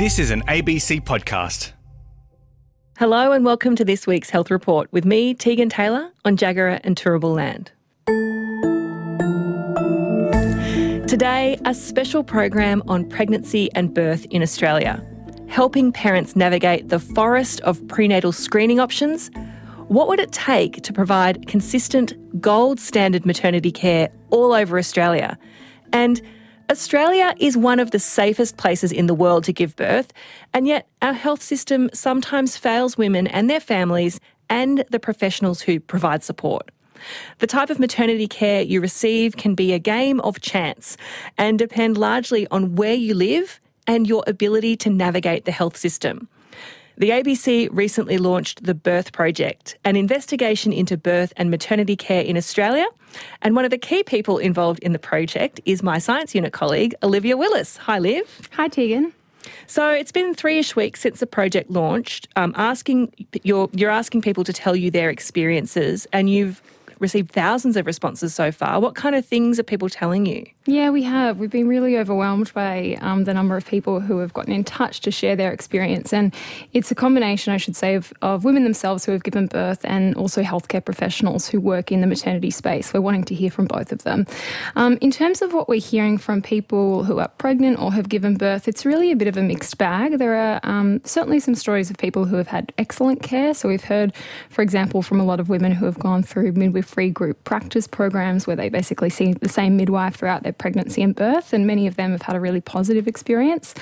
This is an ABC podcast. Hello and welcome to this week's Health Report with me, Tegan Taylor, on Jagera and Turrbal land. Today, a special program on pregnancy and birth in Australia, helping parents navigate the forest of prenatal screening options. What would it take to provide consistent, gold standard maternity care all over Australia? And Australia is one of the safest places in the world to give birth, and yet our health system sometimes fails women and their families and the professionals who provide support. The type of maternity care you receive can be a game of chance and depend largely on where you live and your ability to navigate the health system. The ABC recently launched the Birth Project, an investigation into birth and maternity care in Australia. And one of the key people involved in the project is my science unit colleague, Olivia Willis. Hi, Liv. Hi, Tegan. So it's been three-ish weeks since the project launched. Um, asking you're you're asking people to tell you their experiences, and you've received thousands of responses so far. What kind of things are people telling you? Yeah, we have. We've been really overwhelmed by um, the number of people who have gotten in touch to share their experience. And it's a combination, I should say, of, of women themselves who have given birth and also healthcare professionals who work in the maternity space. We're wanting to hear from both of them. Um, in terms of what we're hearing from people who are pregnant or have given birth, it's really a bit of a mixed bag. There are um, certainly some stories of people who have had excellent care. So we've heard, for example, from a lot of women who have gone through midwifery group practice programs where they basically see the same midwife throughout their pregnancy and birth, and many of them have had a really positive experience.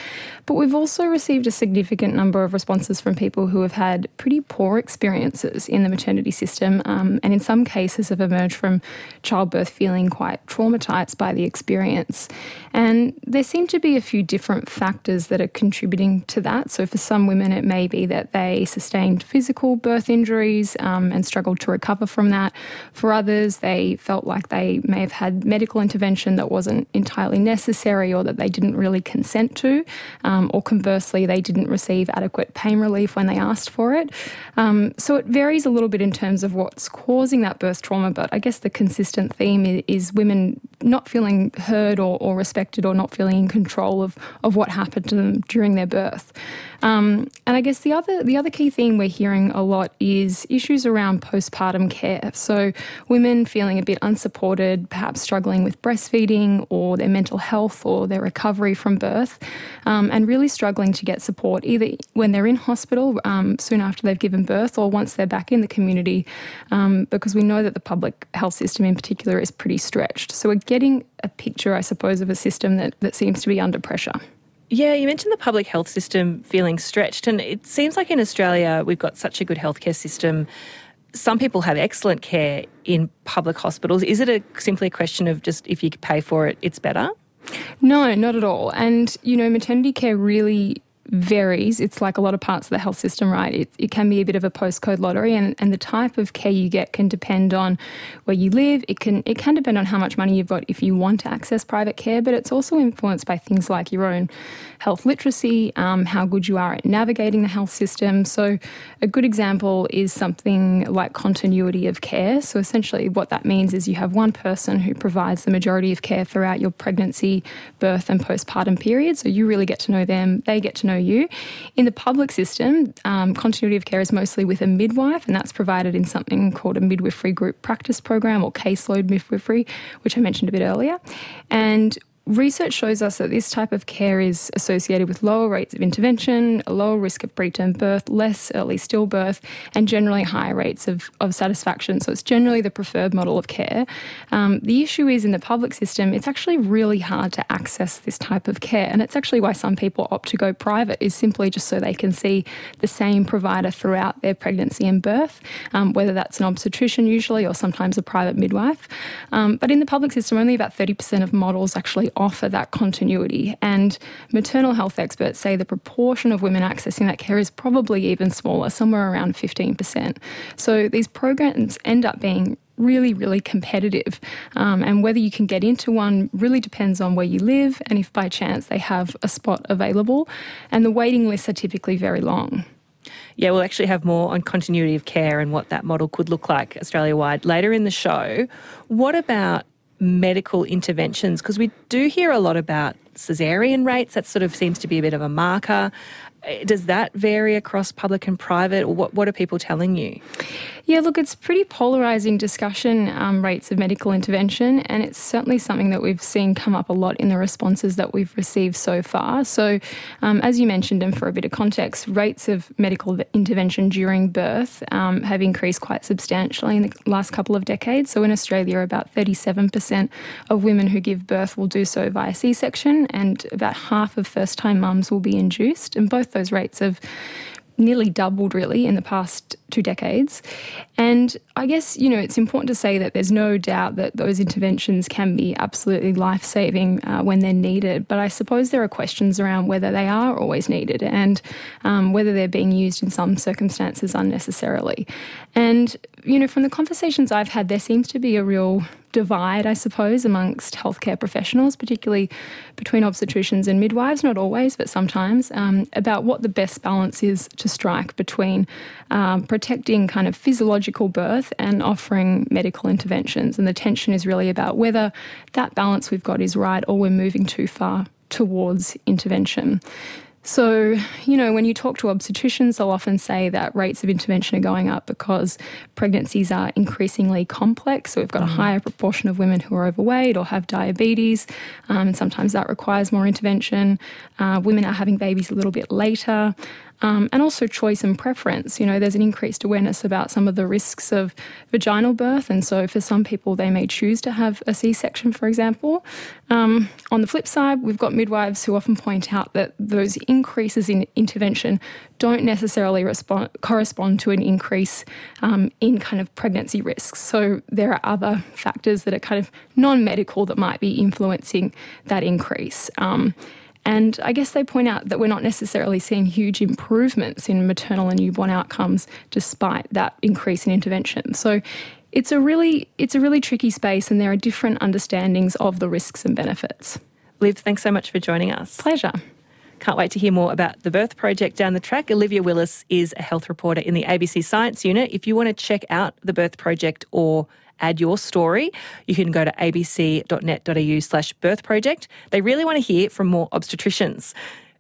But we've also received a significant number of responses from people who have had pretty poor experiences in the maternity system, um, and in some cases have emerged from childbirth feeling quite traumatised by the experience. And there seem to be a few different factors that are contributing to that. So for some women, it may be that they sustained physical birth injuries um, and struggled to recover from that. For others, they felt like they may have had medical intervention that was wasn't entirely necessary or that they didn't really consent to, um, or conversely, they didn't receive adequate pain relief when they asked for it. Um, so it varies a little bit in terms of what's causing that birth trauma, but I guess the consistent theme is, is women not feeling heard or, or, respected or not feeling in control of, of what happened to them during their birth. Um, and I guess the other the other key theme we're hearing a lot is issues around postpartum care. So women feeling a bit unsupported, perhaps struggling with breastfeeding or their mental health or their recovery from birth, um, and really struggling to get support either when they're in hospital um, soon after they've given birth or once they're back in the community, um, because we know that the public health system in particular is pretty stretched. So we're getting a picture, I suppose, of a system that, that seems to be under pressure. Yeah, you mentioned the public health system feeling stretched, and it seems like in Australia we've got such a good healthcare system. Some people have excellent care in public hospitals. Is it a simply a question of just if you pay for it, it's better? No, not at all. And you know, maternity care really varies. It's like a lot of parts of the health system, right? It, it can be a bit of a postcode lottery, and, and the type of care you get can depend on where you live. It can it can depend on how much money you've got if you want to access private care, but it's also influenced by things like your own health literacy, um, how good you are at navigating the health system. So, a good example is something like continuity of care. So, essentially, what that means is you have one person who provides the majority of care throughout your pregnancy, birth, and postpartum period. So, you really get to know them, they get to know In the public system, um, continuity of care is mostly with a midwife, and that's provided in something called a midwifery group practice program or caseload midwifery, which I mentioned a bit earlier. And Research shows us that this type of care is associated with lower rates of intervention, a lower risk of preterm birth, less early stillbirth, and generally higher rates of, of satisfaction. So it's generally the preferred model of care. Um, the issue is in the public system, it's actually really hard to access this type of care. And it's actually why some people opt to go private, is simply just so they can see the same provider throughout their pregnancy and birth, um, whether that's an obstetrician usually or sometimes a private midwife. Um, but in the public system, only about 30% of models actually offer that continuity. And maternal health experts say the proportion of women accessing that care is probably even smaller, somewhere around 15%. So these programs end up being really, really competitive. Um, and whether you can get into one really depends on where you live and if by chance they have a spot available. And the waiting lists are typically very long. Yeah, we'll actually have more on continuity of care and what that model could look like Australia wide later in the show. What about medical interventions? Because we do hear a lot about caesarean rates. That sort of seems to be a bit of a marker. Uh, does that vary across public and private? What, what are people telling you? Yeah, look, it's pretty polarising discussion um, rates of medical intervention, and it's certainly something that we've seen come up a lot in the responses that we've received so far. So, um, as you mentioned, and for a bit of context, rates of medical intervention during birth um, have increased quite substantially in the last couple of decades. So, in Australia, about 37% of women who give birth will do so via C section, and about half of first time mums will be induced. And both those rates have nearly doubled really in the past two decades. And I guess, you know, it's important to say that there's no doubt that those interventions can be absolutely life saving uh, when they're needed. But I suppose there are questions around whether they are always needed and um, whether they're being used in some circumstances unnecessarily. And, you know, from the conversations I've had, there seems to be a real divide, I suppose, amongst healthcare professionals, particularly between obstetricians and midwives, not always, but sometimes, um, about what the best balance is to strike between um, protecting kind of physiological birth and offering medical interventions. And the tension is really about whether that balance we've got is right or we're moving too far towards intervention. So, you know, when you talk to obstetricians, they'll often say that rates of intervention are going up because pregnancies are increasingly complex. So, we've got a mm-hmm. higher proportion of women who are overweight or have diabetes, um, and sometimes that requires more intervention. Uh, women are having babies a little bit later um, and also choice and preference. You know, there's an increased awareness about some of the risks of vaginal birth, and so for some people, they may choose to have a C section, for example. Um, on the flip side, we've got midwives who often point out that those increases in intervention don't necessarily respond, correspond to an increase um, in kind of pregnancy risks. So there are other factors that are kind of non medical that might be influencing that increase. Um, and I guess they point out that we're not necessarily seeing huge improvements in maternal and newborn outcomes despite that increase in intervention. So it's a really it's a really tricky space and there are different understandings of the risks and benefits. Liv, thanks so much for joining us. Pleasure. Can't wait to hear more about the birth project down the track. Olivia Willis is a health reporter in the ABC Science Unit. If you want to check out the birth project or add your story, you can go to abc.net.au slash birth project. They really want to hear from more obstetricians.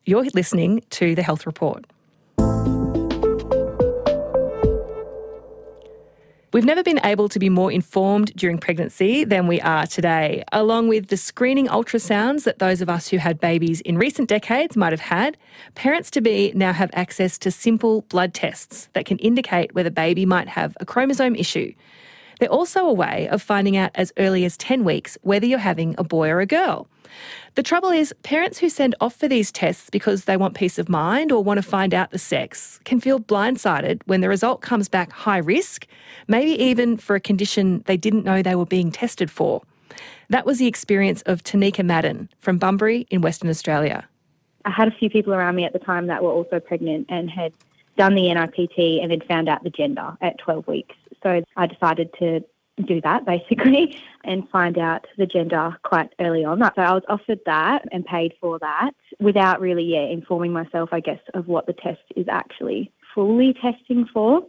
You're listening to The Health Report. We've never been able to be more informed during pregnancy than we are today. Along with the screening ultrasounds that those of us who had babies in recent decades might have had, parents to be now have access to simple blood tests that can indicate whether baby might have a chromosome issue. They're also a way of finding out as early as 10 weeks whether you're having a boy or a girl. The trouble is, parents who send off for these tests because they want peace of mind or want to find out the sex can feel blindsided when the result comes back high risk, maybe even for a condition they didn't know they were being tested for. That was the experience of Tanika Madden from Bunbury in Western Australia. I had a few people around me at the time that were also pregnant and had done the NIPT and then found out the gender at 12 weeks. So I decided to do that basically and find out the gender quite early on. So I was offered that and paid for that without really yeah, informing myself, I guess, of what the test is actually fully testing for.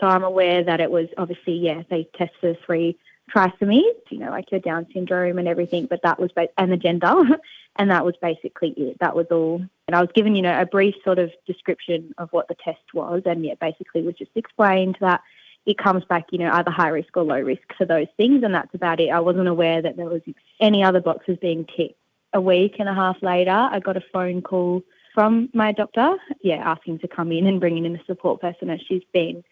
So I'm aware that it was obviously, yeah, they test for three trisomies, you know, like your Down syndrome and everything, but that was, ba- and the gender, and that was basically it. That was all. And I was given, you know, a brief sort of description of what the test was, and yeah, basically was just explained that it comes back, you know, either high risk or low risk for those things, and that's about it. I wasn't aware that there was any other boxes being ticked. A week and a half later, I got a phone call from my doctor, yeah, asking to come in and bringing in a support person as she's been.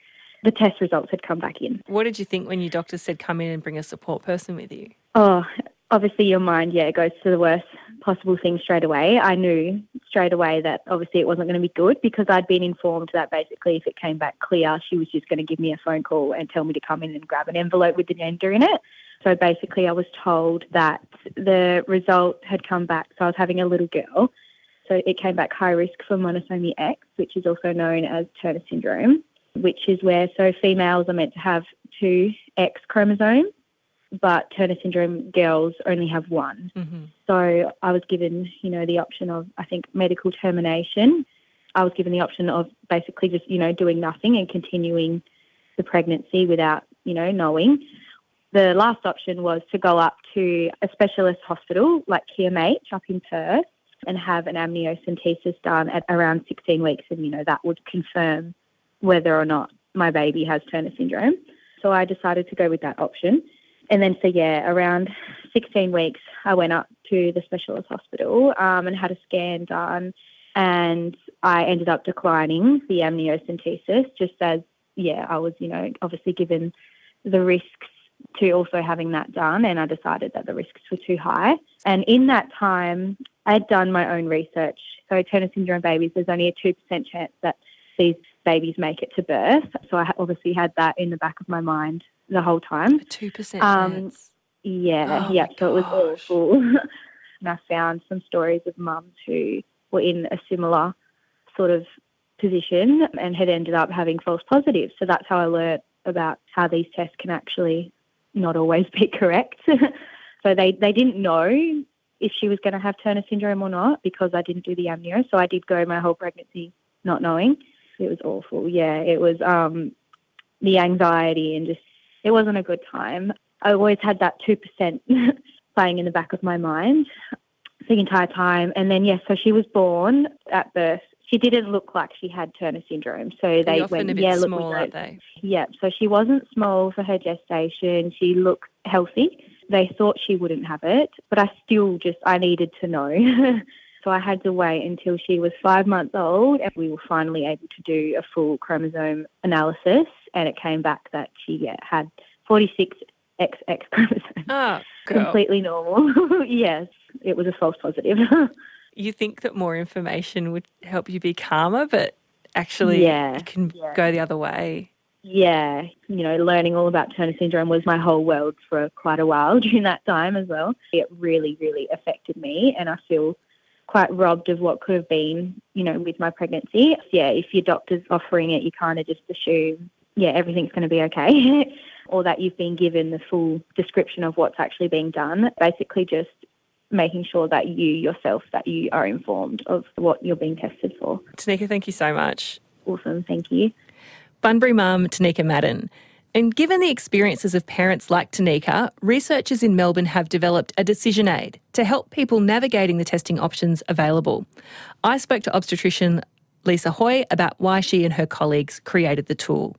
The test results had come back in. What did you think when your doctor said come in and bring a support person with you? Oh, obviously your mind, yeah, goes to the worst possible thing straight away. I knew straight away that obviously it wasn't going to be good because I'd been informed that basically if it came back clear, she was just going to give me a phone call and tell me to come in and grab an envelope with the gender in it. So basically, I was told that the result had come back. So I was having a little girl. So it came back high risk for monosomy X, which is also known as Turner syndrome, which is where so females are meant to have two X chromosomes but Turner syndrome girls only have one. Mm-hmm. So I was given, you know, the option of, I think, medical termination. I was given the option of basically just, you know, doing nothing and continuing the pregnancy without, you know, knowing. the last option was to go up to a specialist hospital like QMH up in Perth and have an amniocentesis done at around 16 weeks, and you know that would confirm whether or not my baby has Turner syndrome. So I decided to go with that option. And then, so yeah, around 16 weeks, I went up to the specialist hospital um, and had a scan done. And I ended up declining the amniocentesis just as, yeah, I was, you know, obviously given the risks to also having that done. And I decided that the risks were too high. And in that time, I had done my own research. So, Turner syndrome babies, there's only a 2% chance that these babies make it to birth. So, I obviously had that in the back of my mind the whole time. Two percent um. Yeah, oh yeah. So it was awful. and I found some stories of mums who were in a similar sort of position and had ended up having false positives. So that's how I learnt about how these tests can actually not always be correct. so they, they didn't know if she was going to have Turner syndrome or not because I didn't do the amnio. So I did go my whole pregnancy not knowing. It was awful. Yeah, it was um, the anxiety and just it wasn't a good time. I always had that 2% playing in the back of my mind the entire time. And then, yes, so she was born at birth. She didn't look like she had Turner syndrome. So they went, yeah, look, small, aren't they? Yeah, so she wasn't small for her gestation. She looked healthy. They thought she wouldn't have it, but I still just, I needed to know. so I had to wait until she was five months old and we were finally able to do a full chromosome analysis and it came back that she yeah, had 46 XX chromosomes. Oh, Completely normal. yes, it was a false positive. you think that more information would help you be calmer, but actually yeah, it can yeah. go the other way. Yeah, you know, learning all about Turner syndrome was my whole world for quite a while during that time as well. It really, really affected me, and I feel quite robbed of what could have been, you know, with my pregnancy. Yeah, if your doctor's offering it, you kind of just assume yeah, everything's going to be okay, or that you've been given the full description of what's actually being done. Basically, just making sure that you yourself that you are informed of what you're being tested for. Tanika, thank you so much. Awesome, thank you. Bunbury mum Tanika Madden. And given the experiences of parents like Tanika, researchers in Melbourne have developed a decision aid to help people navigating the testing options available. I spoke to obstetrician Lisa Hui about why she and her colleagues created the tool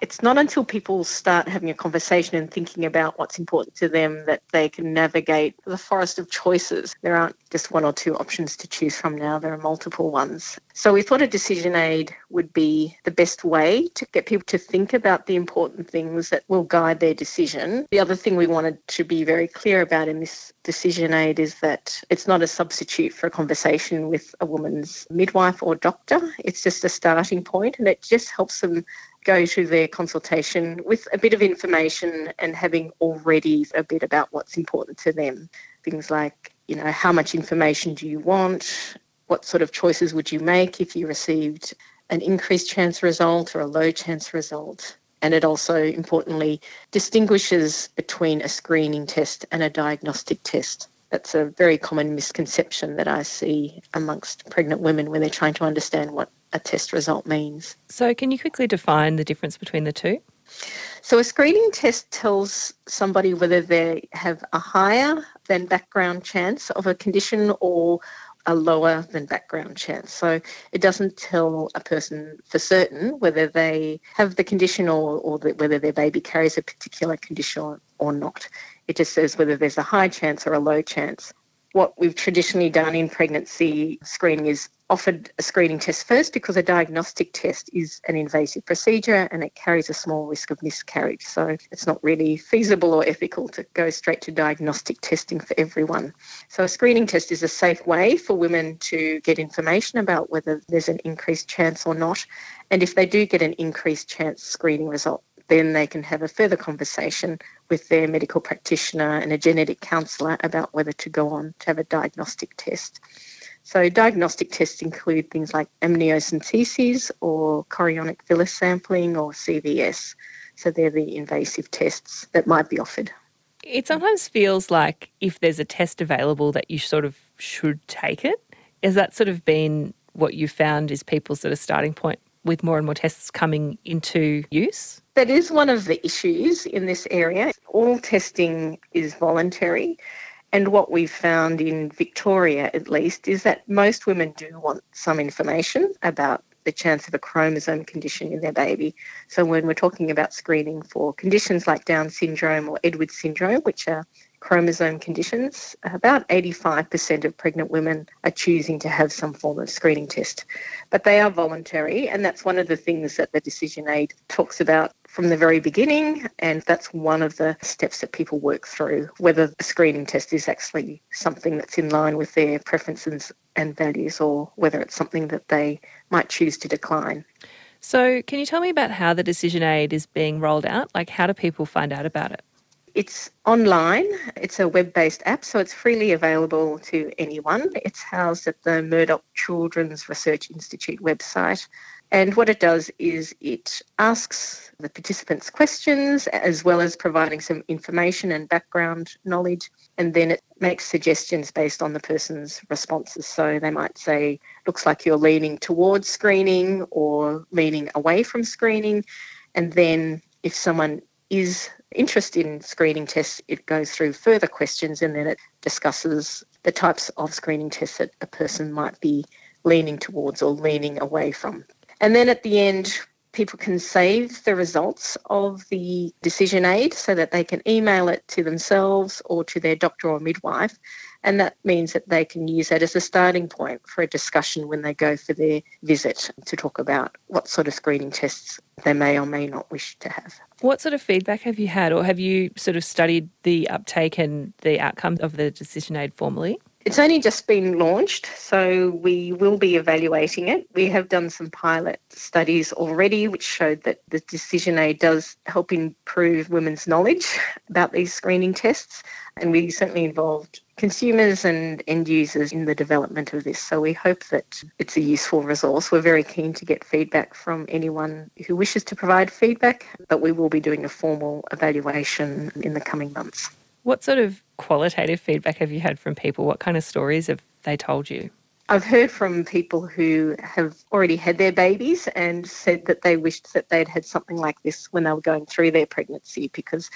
it's not until people start having a conversation and thinking about what's important to them that they can navigate the forest of choices. There aren't just one or two options to choose from now, there are multiple ones. So we thought a decision aid would be the best way to get people to think about the important things that will guide their decision. The other thing we wanted to be very clear about in this decision aid is that it's not a substitute for a conversation with a woman's midwife or doctor. It's just a starting point and it just helps them go to their consultation with a bit of information and having already a bit about what's important to them. Things like, you know, how much information do you want? What sort of choices would you make if you received an increased chance result or a low chance result? And it also importantly distinguishes between a screening test and a diagnostic test. That's a very common misconception that I see amongst pregnant women when they're trying to understand what a test result means. So, can you quickly define the difference between the two? So, a screening test tells somebody whether they have a higher than background chance of a condition or a lower than background chance. So, it doesn't tell a person for certain whether they have the condition or, or the, whether their baby carries a particular condition or, or not. It just says whether there's a high chance or a low chance what we've traditionally done in pregnancy screening is offered a screening test first because a diagnostic test is an invasive procedure and it carries a small risk of miscarriage. So it's not really feasible or ethical to go straight to diagnostic testing for everyone. So a screening test is a safe way for women to get information about whether there's an increased chance or not. And if they do get an increased chance screening result, then they can have a further conversation with their medical practitioner and a genetic counsellor about whether to go on to have a diagnostic test. So, diagnostic tests include things like amniocentesis or chorionic villus sampling or CVS. So, they're the invasive tests that might be offered. It sometimes feels like if there's a test available that you sort of should take it. Has that sort of been what you found is people's sort of starting point with more and more tests coming into use? That is one of the issues in this area. All testing is voluntary. And what we've found in Victoria, at least, is that most women do want some information about the chance of a chromosome condition in their baby. So, when we're talking about screening for conditions like Down syndrome or Edwards syndrome, which are chromosome conditions, about 85% of pregnant women are choosing to have some form of screening test. But they are voluntary, and that's one of the things that the decision aid talks about from the very beginning, and that's one of the steps that people work through whether the screening test is actually something that's in line with their preferences and values or whether it's something that they might choose to decline. So, can you tell me about how the decision aid is being rolled out? Like, how do people find out about it? It's online. It's a web based app, so it's freely available to anyone. It's housed at the Murdoch Children's Research Institute website. And what it does is it asks the participants questions as well as providing some information and background knowledge. And then it makes suggestions based on the person's responses. So they might say, looks like you're leaning towards screening or leaning away from screening. And then if someone is interested in screening tests, it goes through further questions and then it discusses the types of screening tests that a person might be leaning towards or leaning away from. And then at the end, people can save the results of the decision aid so that they can email it to themselves or to their doctor or midwife. And that means that they can use that as a starting point for a discussion when they go for their visit to talk about what sort of screening tests they may or may not wish to have. What sort of feedback have you had, or have you sort of studied the uptake and the outcomes of the decision aid formally? It's only just been launched, so we will be evaluating it. We have done some pilot studies already, which showed that the decision aid does help improve women's knowledge about these screening tests. And we certainly involved consumers and end users in the development of this. So we hope that it's a useful resource. We're very keen to get feedback from anyone who wishes to provide feedback, but we will be doing a formal evaluation in the coming months. What sort of qualitative feedback have you had from people? What kind of stories have they told you? I've heard from people who have already had their babies and said that they wished that they'd had something like this when they were going through their pregnancy because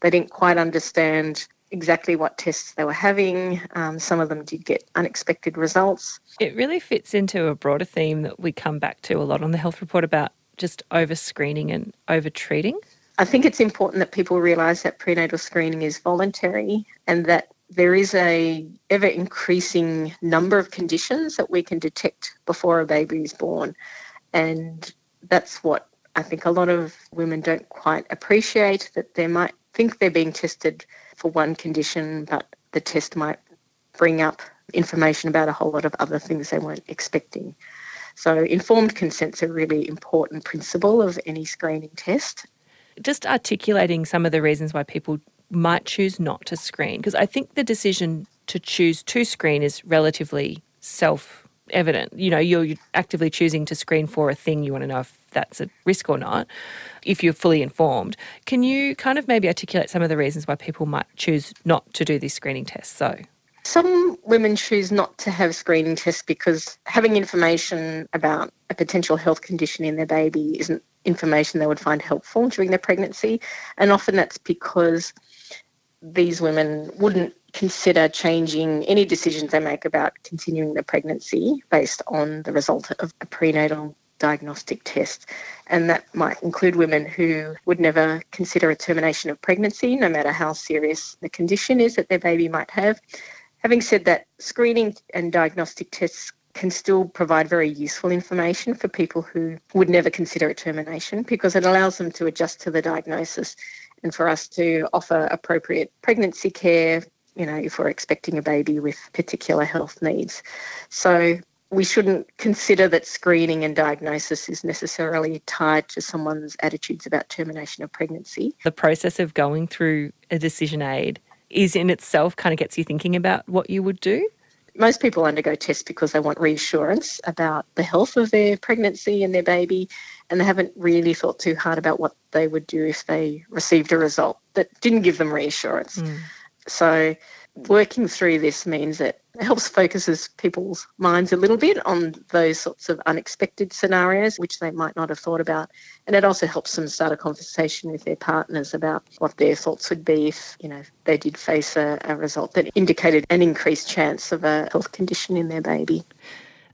they didn't quite understand exactly what tests they were having. Um, some of them did get unexpected results. It really fits into a broader theme that we come back to a lot on the health report about just over screening and over treating. I think it's important that people realise that prenatal screening is voluntary and that there is a ever increasing number of conditions that we can detect before a baby is born. And that's what I think a lot of women don't quite appreciate that they might think they're being tested for one condition, but the test might bring up information about a whole lot of other things they weren't expecting. So informed consent's a really important principle of any screening test just articulating some of the reasons why people might choose not to screen, because I think the decision to choose to screen is relatively self evident. You know, you're actively choosing to screen for a thing you want to know if that's a risk or not, if you're fully informed. Can you kind of maybe articulate some of the reasons why people might choose not to do these screening tests? So, some women choose not to have screening tests because having information about a potential health condition in their baby isn't information they would find helpful during their pregnancy. And often that's because these women wouldn't consider changing any decisions they make about continuing the pregnancy based on the result of a prenatal diagnostic test. And that might include women who would never consider a termination of pregnancy, no matter how serious the condition is that their baby might have. Having said that, screening and diagnostic tests can still provide very useful information for people who would never consider a termination because it allows them to adjust to the diagnosis and for us to offer appropriate pregnancy care, you know, if we're expecting a baby with particular health needs. So we shouldn't consider that screening and diagnosis is necessarily tied to someone's attitudes about termination of pregnancy. The process of going through a decision aid is in itself kind of gets you thinking about what you would do most people undergo tests because they want reassurance about the health of their pregnancy and their baby, and they haven't really thought too hard about what they would do if they received a result that didn't give them reassurance. Mm. So, working through this means that It helps focuses people's minds a little bit on those sorts of unexpected scenarios which they might not have thought about. And it also helps them start a conversation with their partners about what their thoughts would be if, you know, they did face a, a result that indicated an increased chance of a health condition in their baby.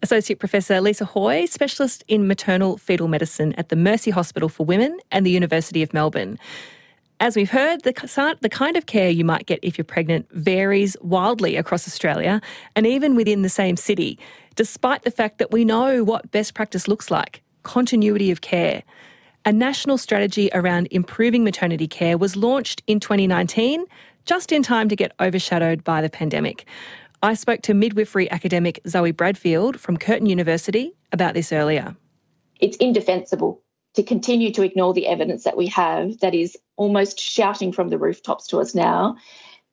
Associate Professor Lisa Hui, specialist in maternal fetal medicine at the Mercy Hospital for Women and the University of Melbourne. As we've heard, the, the kind of care you might get if you're pregnant varies wildly across Australia and even within the same city, despite the fact that we know what best practice looks like continuity of care. A national strategy around improving maternity care was launched in 2019, just in time to get overshadowed by the pandemic. I spoke to midwifery academic Zoe Bradfield from Curtin University about this earlier. It's indefensible to continue to ignore the evidence that we have that is almost shouting from the rooftops to us now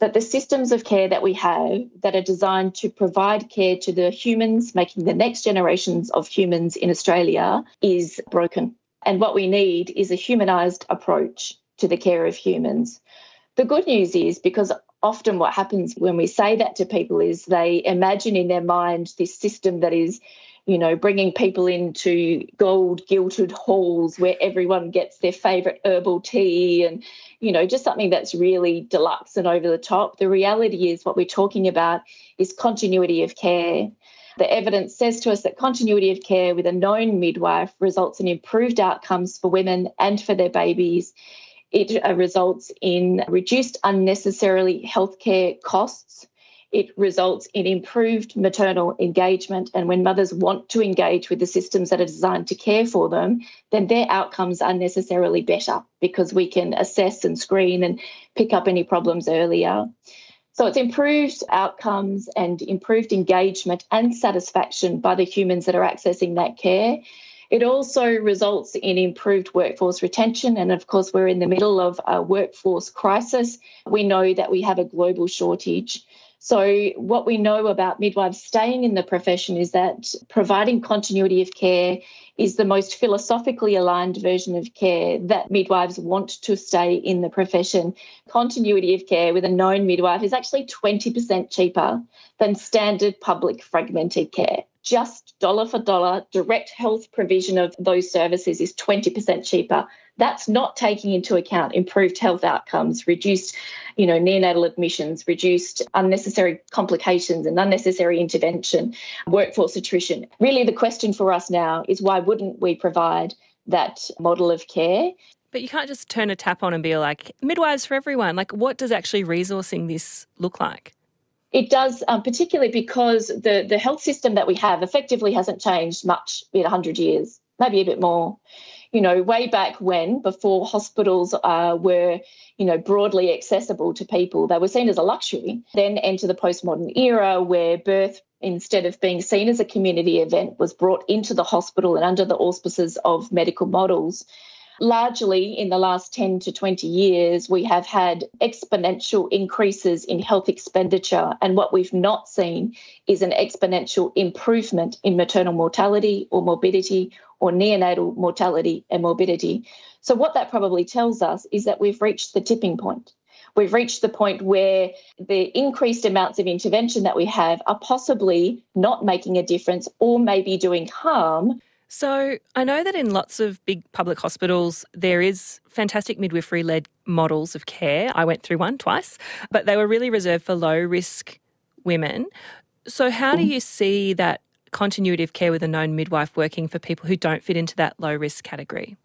that the systems of care that we have that are designed to provide care to the humans, making the next generations of humans in Australia, is broken. And what we need is a humanised approach to the care of humans. The good news is because often what happens when we say that to people is they imagine in their mind this system that is you know bringing people into gold gilded halls where everyone gets their favorite herbal tea and you know just something that's really deluxe and over the top. The reality is what we're talking about is continuity of care. The evidence says to us that continuity of care with a known midwife results in improved outcomes for women and for their babies. It uh, results in reduced unnecessarily healthcare costs. It results in improved maternal engagement. And when mothers want to engage with the systems that are designed to care for them, then their outcomes are necessarily better because we can assess and screen and pick up any problems earlier. So it's improved outcomes and improved engagement and satisfaction by the humans that are accessing that care. It also results in improved workforce retention. And of course, we're in the middle of a workforce crisis. We know that we have a global shortage. So, what we know about midwives staying in the profession is that providing continuity of care is the most philosophically aligned version of care that midwives want to stay in the profession. Continuity of care with a known midwife is actually 20% cheaper than standard public fragmented care just dollar for dollar direct health provision of those services is 20% cheaper. That's not taking into account improved health outcomes reduced you know neonatal admissions reduced unnecessary complications and unnecessary intervention workforce attrition. Really the question for us now is why wouldn't we provide that model of care? But you can't just turn a tap on and be like midwives for everyone. Like what does actually resourcing this look like it does, um, particularly because the, the health system that we have effectively hasn't changed much in 100 years, maybe a bit more. You know, way back when, before hospitals uh, were, you know, broadly accessible to people, they were seen as a luxury. Then enter the postmodern era where birth instead of being seen as a community event, was brought into the hospital and under the auspices of medical models largely in the last 10 to 20 years, we have had exponential increases in health expenditure. And what we've not seen is an exponential improvement in maternal mortality or morbidity or neonatal mortality and morbidity. So, what that probably tells us is that we've reached the tipping point. We've reached the point where the increased amounts of intervention that we have are possibly not making a difference or maybe doing harm so I know that in lots of big public hospitals, there is fantastic midwifery led models of care. I went through one twice, but they were really reserved for low risk women. So, how do you see that continuity of care with a known midwife working for people who don't fit into that low risk category?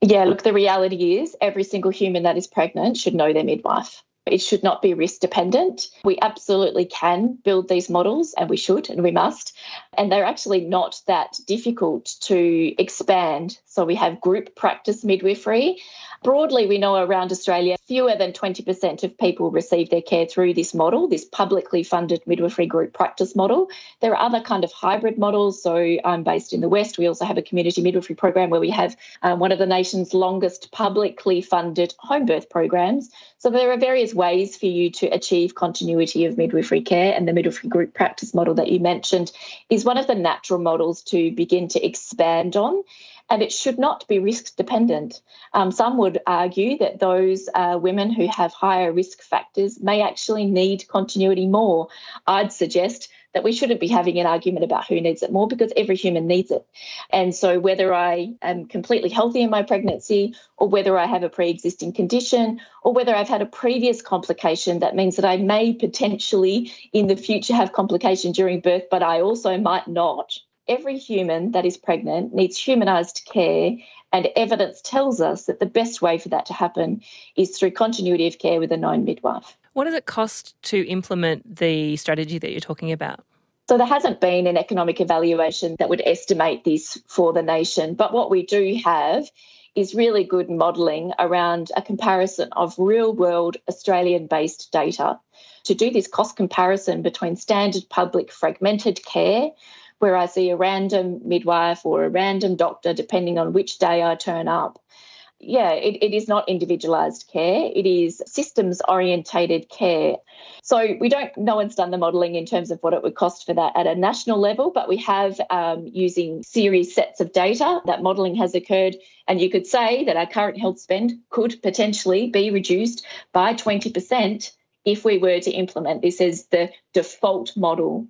Yeah, look, the reality is every single human that is pregnant should know their midwife. It should not be risk dependent. We absolutely can build these models and we should and we must. And they're actually not that difficult to expand. So we have group practice midwifery Broadly, we know around Australia, fewer than 20% of people receive their care through this model, this publicly funded midwifery group practice model. There are other kind of hybrid models. So I'm based in the West. We also have a community midwifery program where we have um, one of the nation's longest publicly funded home birth programs. So there are various ways for you to achieve continuity of midwifery care, and the midwifery group practice model that you mentioned is one of the natural models to begin to expand on and it should not be risk dependent. Um, some would argue that those uh, women who have higher risk factors may actually need continuity more. I'd suggest that we shouldn't be having an argument about who needs it more because every human needs it. And so, whether I am completely healthy in my pregnancy, or whether I have a pre existing condition, or whether I've had a previous complication, that means that I may potentially in the future have complication during birth, but I also might not. Every human that is pregnant needs humanised care and evidence tells us that the best way for that to happen is through continuity of care with a known midwife. What does it cost to implement the strategy that you're talking about? So there hasn't been an economic evaluation that would estimate this for the nation. But what we do have is really good modelling around a comparison of real world Australian based data to do this cost comparison between standard public fragmented care where I see a random midwife or a random doctor, depending on which day I turn up. Yeah, it, it is not individualised care, it is systems orientated care. So we don't, no one's done the modelling in terms of what it would cost for that at a national level, but we have um, using series sets of data that modelling has occurred. And you could say that our current health spend could potentially be reduced by 20% if we were to implement this as the default model.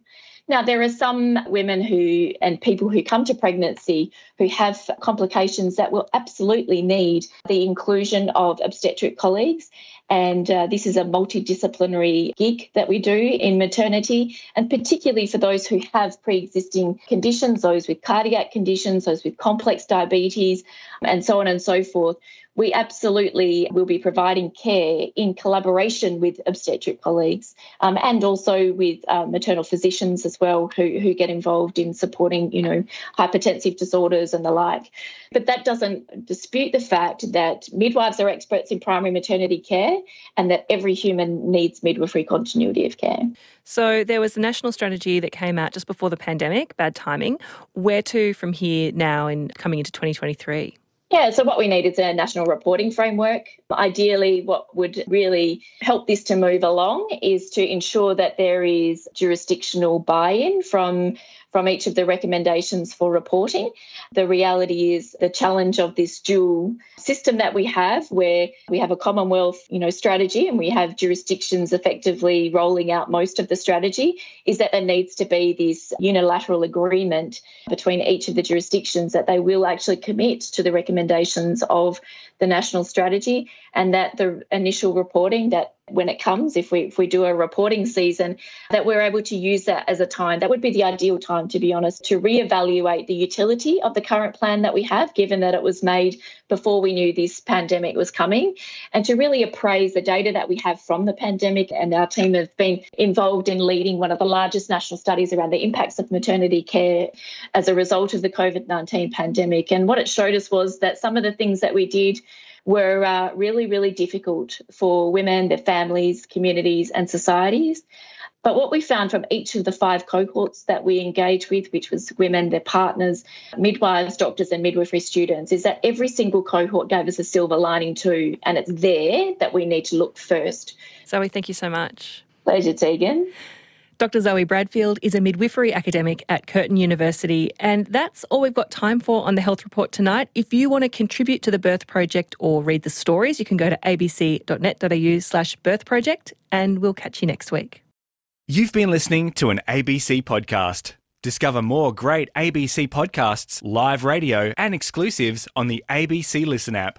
Now, there are some women who and people who come to pregnancy who have complications that will absolutely need the inclusion of obstetric colleagues. And uh, this is a multidisciplinary gig that we do in maternity, and particularly for those who have pre existing conditions, those with cardiac conditions, those with complex diabetes, and so on and so forth we absolutely will be providing care in collaboration with obstetric colleagues um, and also with uh, maternal physicians as well who, who get involved in supporting, you know, hypertensive disorders and the like. But that doesn't dispute the fact that midwives are experts in primary maternity care and that every human needs midwifery continuity of care. So there was a national strategy that came out just before the pandemic, bad timing. Where to from here now in coming into 2023? Yeah, so what we need is a national reporting framework. Ideally, what would really help this to move along is to ensure that there is jurisdictional buy in from from each of the recommendations for reporting. The reality is the challenge of this dual system that we have where we have a Commonwealth, you know, strategy and we have jurisdictions effectively rolling out most of the strategy is that there needs to be this unilateral agreement between each of the jurisdictions that they will actually commit to the recommendations of the national strategy and that the initial reporting that when it comes if we if we do a reporting season that we're able to use that as a time. That would be the ideal time to be honest to reevaluate the utility of the current plan that we have given that it was made before we knew this pandemic was coming and to really appraise the data that we have from the pandemic. And our team have been involved in leading one of the largest national studies around the impacts of maternity care as a result of the COVID-19 pandemic. And what it showed us was that some of the things that we did were uh, really, really difficult for women, their families, communities, and societies. But what we found from each of the five cohorts that we engaged with, which was women, their partners, midwives, doctors, and midwifery students, is that every single cohort gave us a silver lining too. And it's there that we need to look first. Zoe, thank you so much. Pleasure, Tegan. Dr. Zoe Bradfield is a midwifery academic at Curtin University, and that's all we've got time for on the Health Report tonight. If you want to contribute to the Birth Project or read the stories, you can go to abc.net.au slash birth project, and we'll catch you next week. You've been listening to an ABC podcast. Discover more great ABC podcasts, live radio, and exclusives on the ABC Listen app.